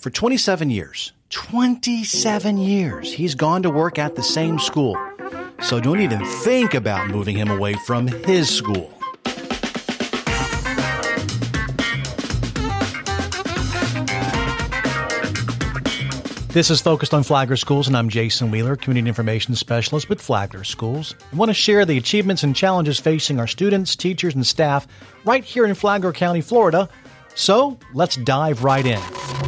For 27 years, 27 years, he's gone to work at the same school. So don't even think about moving him away from his school. This is focused on Flagler Schools, and I'm Jason Wheeler, Community Information Specialist with Flagler Schools. I want to share the achievements and challenges facing our students, teachers, and staff right here in Flagler County, Florida. So let's dive right in.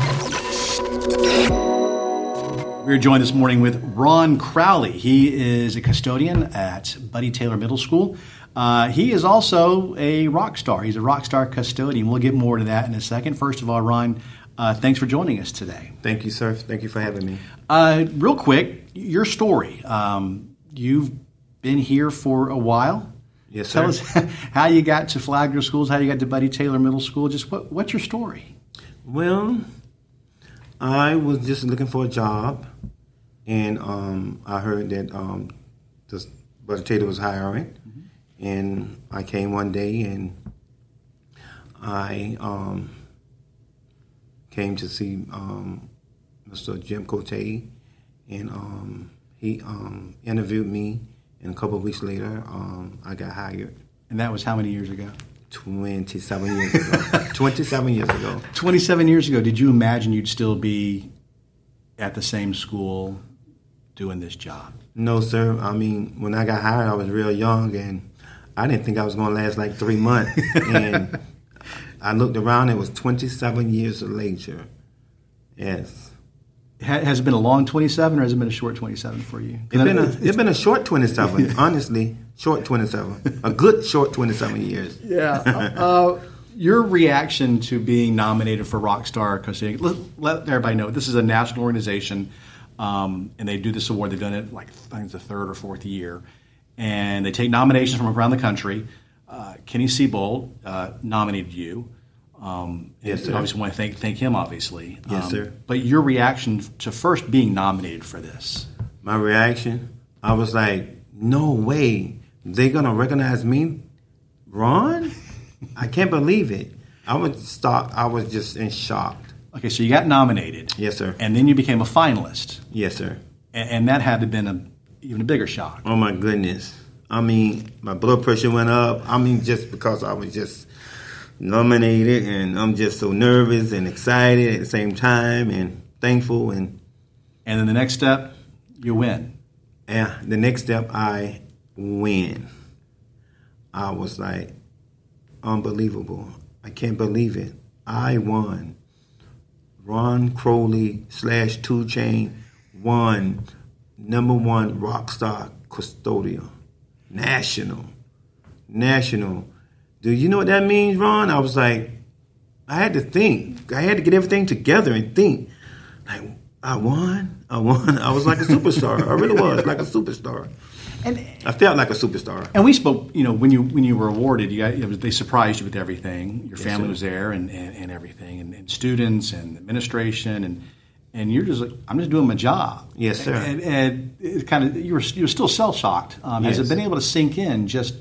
We're joined this morning with Ron Crowley. He is a custodian at Buddy Taylor Middle School. Uh, he is also a rock star. He's a rock star custodian. We'll get more to that in a second. First of all, Ron, uh, thanks for joining us today. Thank you, sir. Thank you for having me. Uh, real quick, your story. Um, you've been here for a while. Yes, sir. Tell us how you got to Flagler Schools, how you got to Buddy Taylor Middle School. Just what, what's your story? Well, I was just looking for a job, and um, I heard that um, this Taylor was hiring, mm-hmm. and I came one day and I. Um, came to see um, Mr. Jim Cote, and um, he um, interviewed me. And a couple of weeks later, um, I got hired. And that was how many years ago? 27 years ago. 27 years ago. 27 years ago, did you imagine you'd still be at the same school doing this job? No, sir. I mean, when I got hired, I was real young, and I didn't think I was going to last like three months. and I looked around, it was 27 years later. Yes. Has it been a long 27 or has it been a short 27 for you? It's been, a, it's been a short 27, honestly. Short 27. A good short 27 years. Yeah. uh, your reaction to being nominated for Rockstar because let, let, everybody know this is a national organization um, and they do this award. They've done it like I think it's the third or fourth year. And they take nominations from around the country uh, Kenny Seabold uh, nominated you. Um, yes, sir. Obviously, want to thank thank him. Obviously, yes, um, sir. But your reaction to first being nominated for this? My reaction, I was like, "No way! They're gonna recognize me, Ron? I can't believe it." I was start. I was just in shock. Okay, so you got nominated. Yes, sir. And then you became a finalist. Yes, sir. And, and that had to have been a even a bigger shock. Oh my goodness! I mean, my blood pressure went up. I mean, just because I was just nominated and I'm just so nervous and excited at the same time and thankful and and then the next step you win. Yeah, the next step I win. I was like unbelievable. I can't believe it. I won. Ron Crowley slash Two Chain won number one rock star custodian. National. National. Do you know what that means, Ron? I was like, I had to think. I had to get everything together and think. Like, I won. I won. I was like a superstar. I really was like a superstar. And I felt like a superstar. And we spoke, you know, when you when you were awarded, you got, was, they surprised you with everything. Your family was there and, and, and everything, and, and, students and administration and and you're just like, I'm just doing my job. Yes, sir. And, and it kind of you were you were still shell shocked. Um, yes. Has it been able to sink in just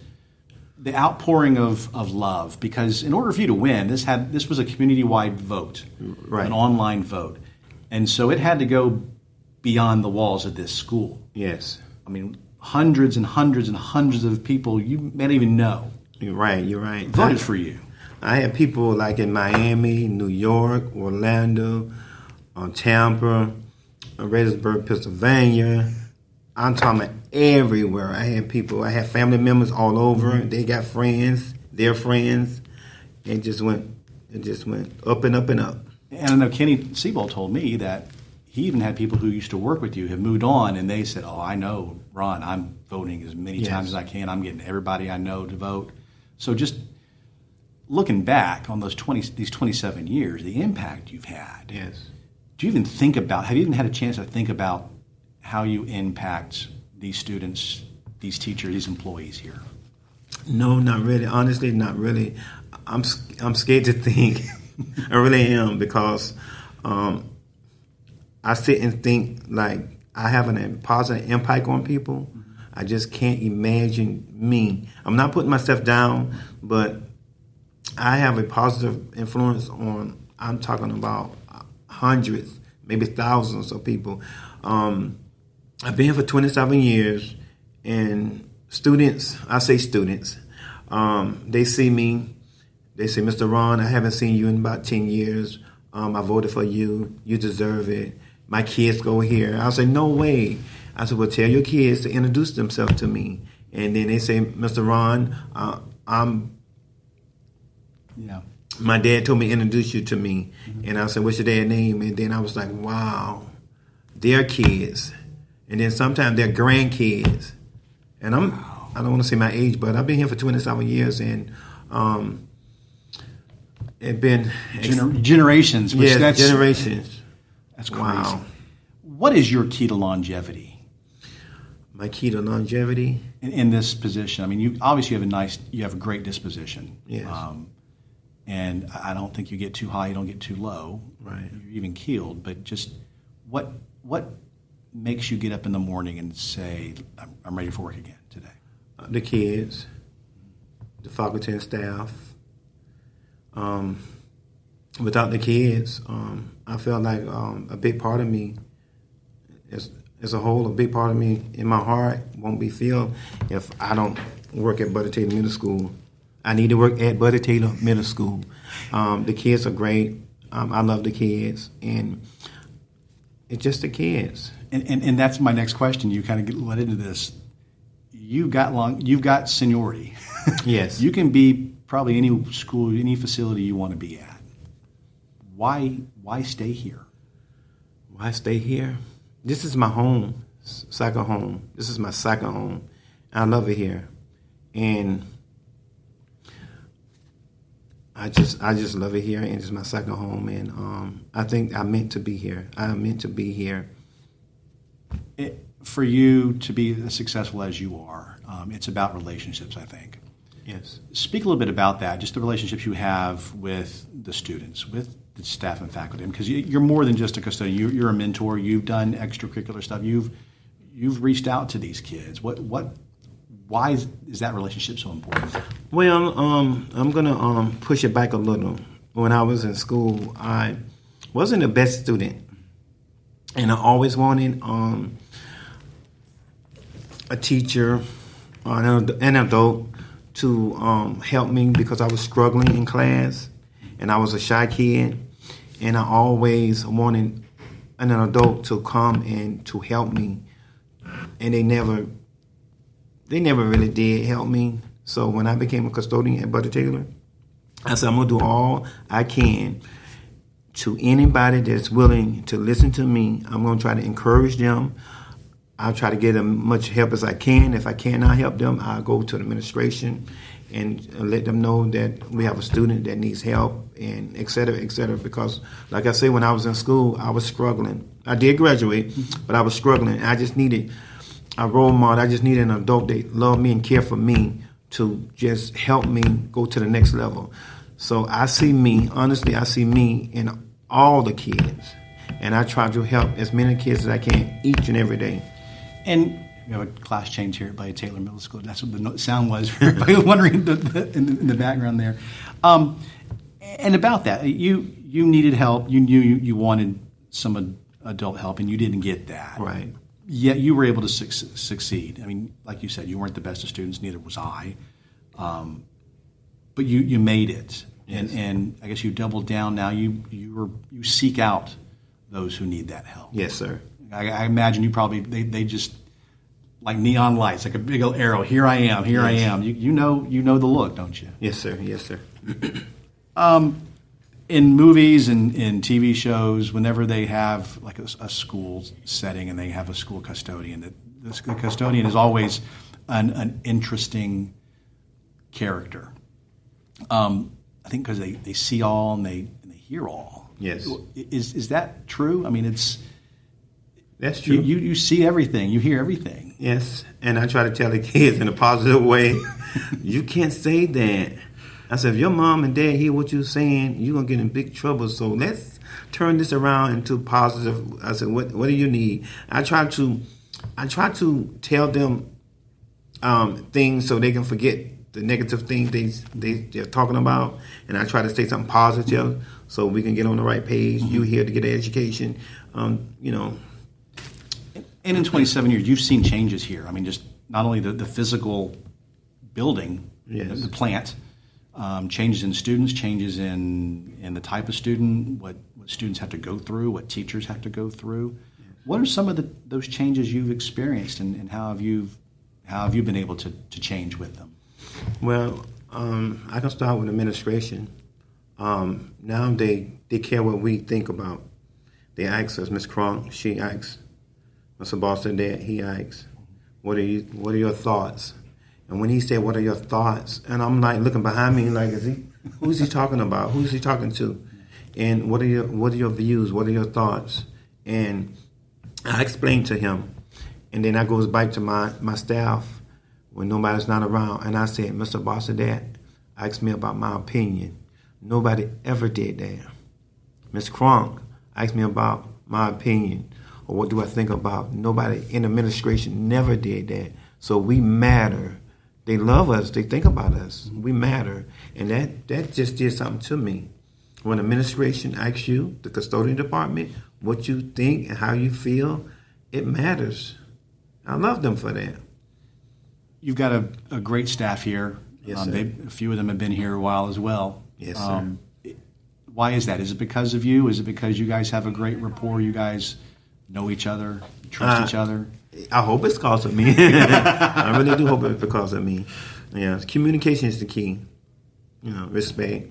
the outpouring of, of love? Because in order for you to win, this had this was a community wide vote, right. an online vote, and so it had to go beyond the walls of this school. Yes. I mean, hundreds and hundreds and hundreds of people you may not even know. You're right. You're right. Voted I, for you. I had people like in Miami, New York, Orlando on Tampa, uh, Reedsburg, Pennsylvania. I'm talking about everywhere. I had people, I had family members all over. Mm-hmm. They got friends, their friends. It just went, it just went up and up and up. And I know Kenny Seabold told me that he even had people who used to work with you have moved on, and they said, "Oh, I know, Ron. I'm voting as many yes. times as I can. I'm getting everybody I know to vote." So just looking back on those twenty, these twenty-seven years, the impact you've had. Yes do you even think about, have you even had a chance to think about how you impact these students, these teachers, these employees here? No, not really. Honestly, not really. I'm I'm scared to think. I really am because um, I sit and think like I have a positive impact on people. I just can't imagine me. I'm not putting myself down, but I have a positive influence on. I'm talking about hundreds, maybe thousands of people. Um, I've been here for 27 years, and students, I say students, um, they see me, they say, Mr. Ron, I haven't seen you in about 10 years. Um, I voted for you. You deserve it. My kids go here. I say, no way. I said, well, tell your kids to introduce themselves to me. And then they say, Mr. Ron, uh, I'm. Yeah. My dad told me to introduce you to me, mm-hmm. and I said, "What's your dad's name?" And then I was like, "Wow, their kids." And then sometimes they're grandkids, and I'm. Wow. I don't want to say my age, but I've been here for 27 years, and um, it's been Gener- generations. Yes, that's, generations. That's crazy. Wow. What is your key to longevity? My key to longevity in, in, this position. I mean, you obviously have a nice, you have a great disposition. Yes. Um, and I don't think you get too high, you don't get too low. Right. You're even keeled. But just what what makes you get up in the morning and say, "I'm, I'm ready for work again today"? The kids, the faculty and staff. Um, without the kids, um, I felt like um, a big part of me is as a whole, a big part of me in my heart won't be filled if I don't work at Buddy Taylor Middle School. I need to work at Buddy Taylor Middle School. Um, the kids are great. Um, I love the kids, and it's just the kids. And, and, and that's my next question. You kind of get led into this. You've got long. You've got seniority. yes. you can be probably any school, any facility you want to be at. Why why stay here? Why stay here? this is my home, second home. This is my second home. I love it here, and I just I just love it here, and it's my second home. And um, I think I'm meant to be here. I'm meant to be here. It, for you to be as successful as you are, um, it's about relationships. I think. Yes. Speak a little bit about that. Just the relationships you have with the students, with the staff and faculty because you're more than just a custodian. You're a mentor. You've done extracurricular stuff. You've you've reached out to these kids. What what why is, is that relationship so important? Well, um, I'm gonna um, push it back a little. When I was in school, I wasn't the best student, and I always wanted um, a teacher or an adult to um, help me because I was struggling in class and I was a shy kid, and I always wanted an adult to come and to help me, and they never, they never really did help me. So when I became a custodian at Buddy Taylor, I said I'm gonna do all I can to anybody that's willing to listen to me. I'm gonna try to encourage them. I'll try to get them much help as I can. If I cannot help them, I'll go to the administration and let them know that we have a student that needs help and et cetera, et cetera. Because, like I say, when I was in school, I was struggling. I did graduate, but I was struggling. I just needed a role model. I just needed an adult that loved me and cared for me to just help me go to the next level. So I see me, honestly, I see me in all the kids. And I try to help as many kids as I can each and every day. And we have a class change here at Buddy Taylor Middle School. That's what the sound was for everybody wondering in, the, in, the, background there. Um, and about that, you you needed help. You knew you, you wanted some adult help, and you didn't get that. Right. Yet you were able to su- succeed. I mean, like you said, you weren't the best of students. Neither was I. Um, but you you made it, yes. and and I guess you doubled down. Now you you were you seek out those who need that help. Yes, sir. I, I imagine you probably they, they just like neon lights, like a big old arrow. Here I am. Here yes. I am. You, you know you know the look, don't you? Yes, sir. Yes, sir. um, in movies and in TV shows, whenever they have like a, a, school setting and they have a school custodian, the, the custodian is always an, an interesting character. Um, I think because they, they see all and they and they hear all. Yes. Is is that true? I mean, it's that's true. You, you, you see everything, you hear everything. Yes, and I try to tell the kids in a positive way. you can't say that. I said, if your mom and dad hear what you're saying, you're gonna get in big trouble. So let's turn this around into positive. I said, what what do you need? I try to I try to tell them um, things so they can forget the negative things they, they they're talking about, and I try to say something positive so we can get on the right page. You here to get an education, um, you know. And in 27 years, you've seen changes here. I mean, just not only the, the physical building, Yes. the plant, um, changes in students, changes in in the type of student, what, what students have to go through, what teachers have to go through. What are some of the, those changes you've experienced, and, and how have you how have you been able to, to change with them? Well, um, I can start with administration. Um, now they they care what we think about. They ask us, Miss Cronk, she asks, Mr. Boston, he asks, what are you what are your thoughts? And when he said, "What are your thoughts?" and I'm like looking behind me, like, is he? Who's he talking about? Who's he talking to? And what are your what are your views? What are your thoughts? And I explained to him, and then I goes back to my my staff when nobody's not around, and I said, "Mr. Boston, Dad, asked me about my opinion. Nobody ever did that. Miss Cronk asked me about my opinion or what do I think about. Nobody in administration never did that. So we matter. They love us. They think about us. We matter, and that that just did something to me. When administration asks you, the custodian department, what you think and how you feel, it matters. I love them for that. You've got a, a great staff here. Yes, um, sir. they, a few of them have been here a while as well. Yes, sir. Um, why is that? Is it because of you? Is it because you guys have a great rapport? You guys know each other, trust Uh, each other. I hope it's because of me. I really do hope it's because of me. Yeah, communication is the key. You know, respect.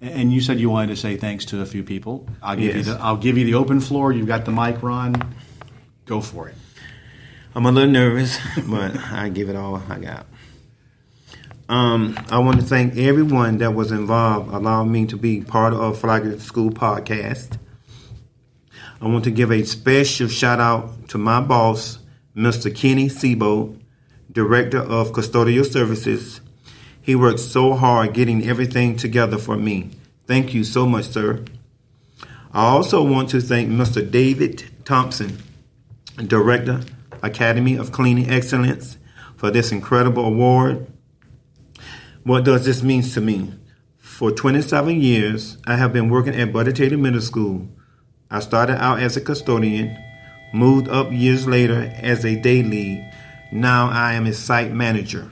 And you said you wanted to say thanks to a few people. I'll give Yes. you the I'll give you the open floor. You've got the mic, Ron. Go for it. I'm a little nervous, but I give it all I got. Um, I want to thank everyone that was involved, allowing me to be part of Flagler School Podcast. I want to give a special shout out to my boss, Mr. Kenny Sebo, Director of Custodial Services. He worked so hard getting everything together for me. Thank you so much, sir. I also want to thank Mr. David Thompson, Director, Academy of Cleaning Excellence, for this incredible award. What does this mean to me? For 27 years, I have been working at Buddy Taylor Middle School. I started out as a custodian, moved up years later as a day lead. Now I am a site manager.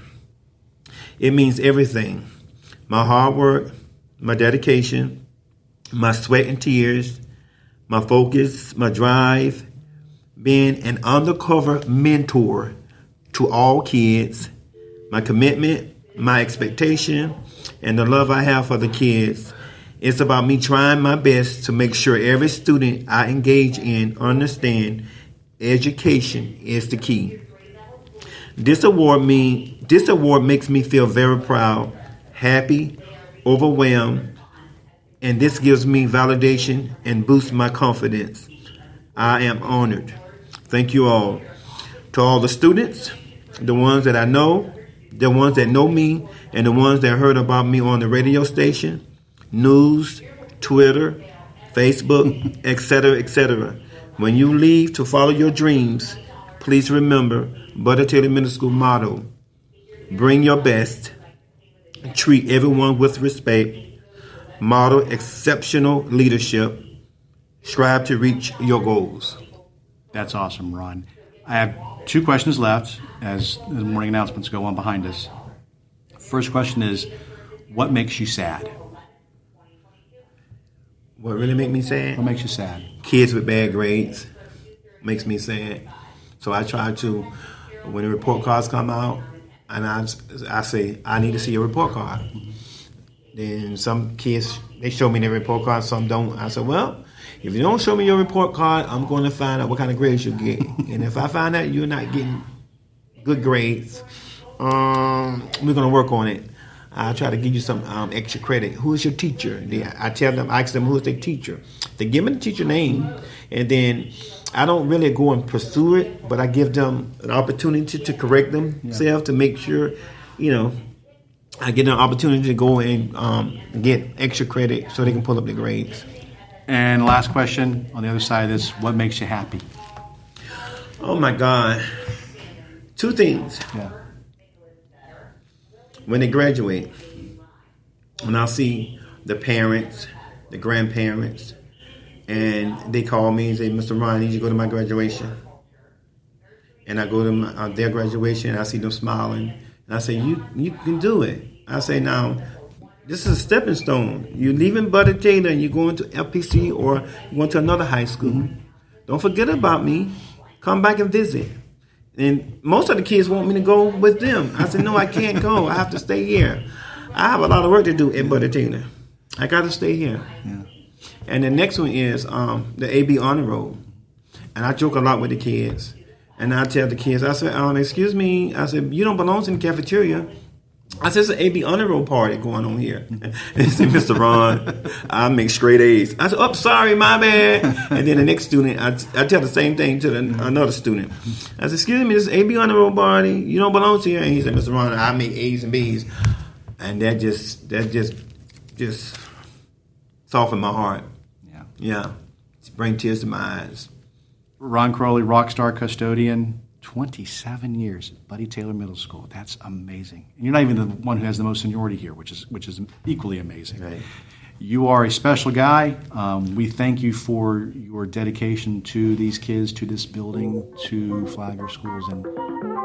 It means everything my hard work, my dedication, my sweat and tears, my focus, my drive, being an undercover mentor to all kids, my commitment, my expectation, and the love I have for the kids. It's about me trying my best to make sure every student I engage in understand education is the key. This award me this award makes me feel very proud, happy, overwhelmed, and this gives me validation and boosts my confidence. I am honored. Thank you all. To all the students, the ones that I know, the ones that know me, and the ones that heard about me on the radio station, news, Twitter, Facebook, etc., etc. When you leave to follow your dreams, please remember Buddy Taylor Middle School motto bring your best, treat everyone with respect, model exceptional leadership, strive to reach your goals. That's awesome, Ron. I have two questions left as the morning announcements go on behind us. First question is, what makes you sad? What really make me sad? What makes you sad? Kids with bad grades makes me sad. So I try to, when the report cards come out, and I, I say, I need to see your report card. Then some kids, they show me their report card, some don't. I said, well, if you don't show me your report card, I'm going to find out what kind of grades you get. and if I find out you're not getting good grades, um, we're going to work on it. I try to give you some um, extra credit. Who is your teacher? They, I tell them, I ask them who is their teacher. They give me the teacher name, and then I don't really go and pursue it, but I give them an opportunity to correct themselves to make sure, you know, I get an opportunity to go and um, get extra credit so they can pull up their grades. And last question on the other side of this, what makes you happy? Oh my God. Two things. Yeah. When they graduate, when I see the parents the grandparents, and they call me and say, "Mr. Ron, I need you to go to my graduation." And I go to my, uh, their graduation, and I see them smiling, and I say, "You you can do it." I say, "Now." This is a stepping stone. You're leaving Buddy Taylor and you're going to FPC or you're going to another high school. Don't forget about me. Come back and visit. And most of the kids want me to go with them. I said, no, I can't go. I have to stay here. I have a lot of work to do at Buddy Taylor. I got to stay here. Yeah. And the next one is um, the AB Honor Roll. And I joke a lot with the kids. And I tell the kids, I said, um, excuse me, I said, you don't belong in the cafeteria. I said, it's an AB honor roll party going on here. and said, Mr. Ron, I make straight A's. I said, oh, sorry, my bad. And then the next student, I, I tell the same thing to the, another student. I said, excuse me, this is AB honor roll party. You don't belong here. And he said, Mr. Ron, I make A's and B's. And that just, that just, just softened my heart. Yeah. Yeah. Bring tears to my eyes. Ron Crowley, rock star Custodian, 27 years at Buddy Taylor Middle School. That's amazing. And you're not even the one who has the most seniority here, which is which is equally amazing. Right. You are a special guy. Um, we thank you for your dedication to these kids, to this building, to Flagler Schools, and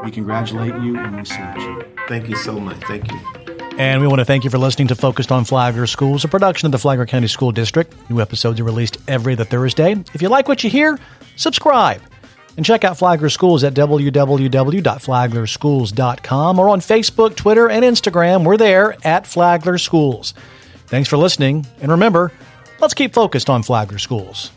we congratulate you and we salute you. Thank you so much. Thank you. And we want to thank you for listening to Focused on Flagler Schools, a production of the Flagler County School District. New episodes are released every other Thursday. If you like what you hear, subscribe. And check out Flagler Schools at www.flaglerschools.com or on Facebook, Twitter, and Instagram. We're there at Flagler Schools. Thanks for listening, and remember, let's keep focused on Flagler Schools.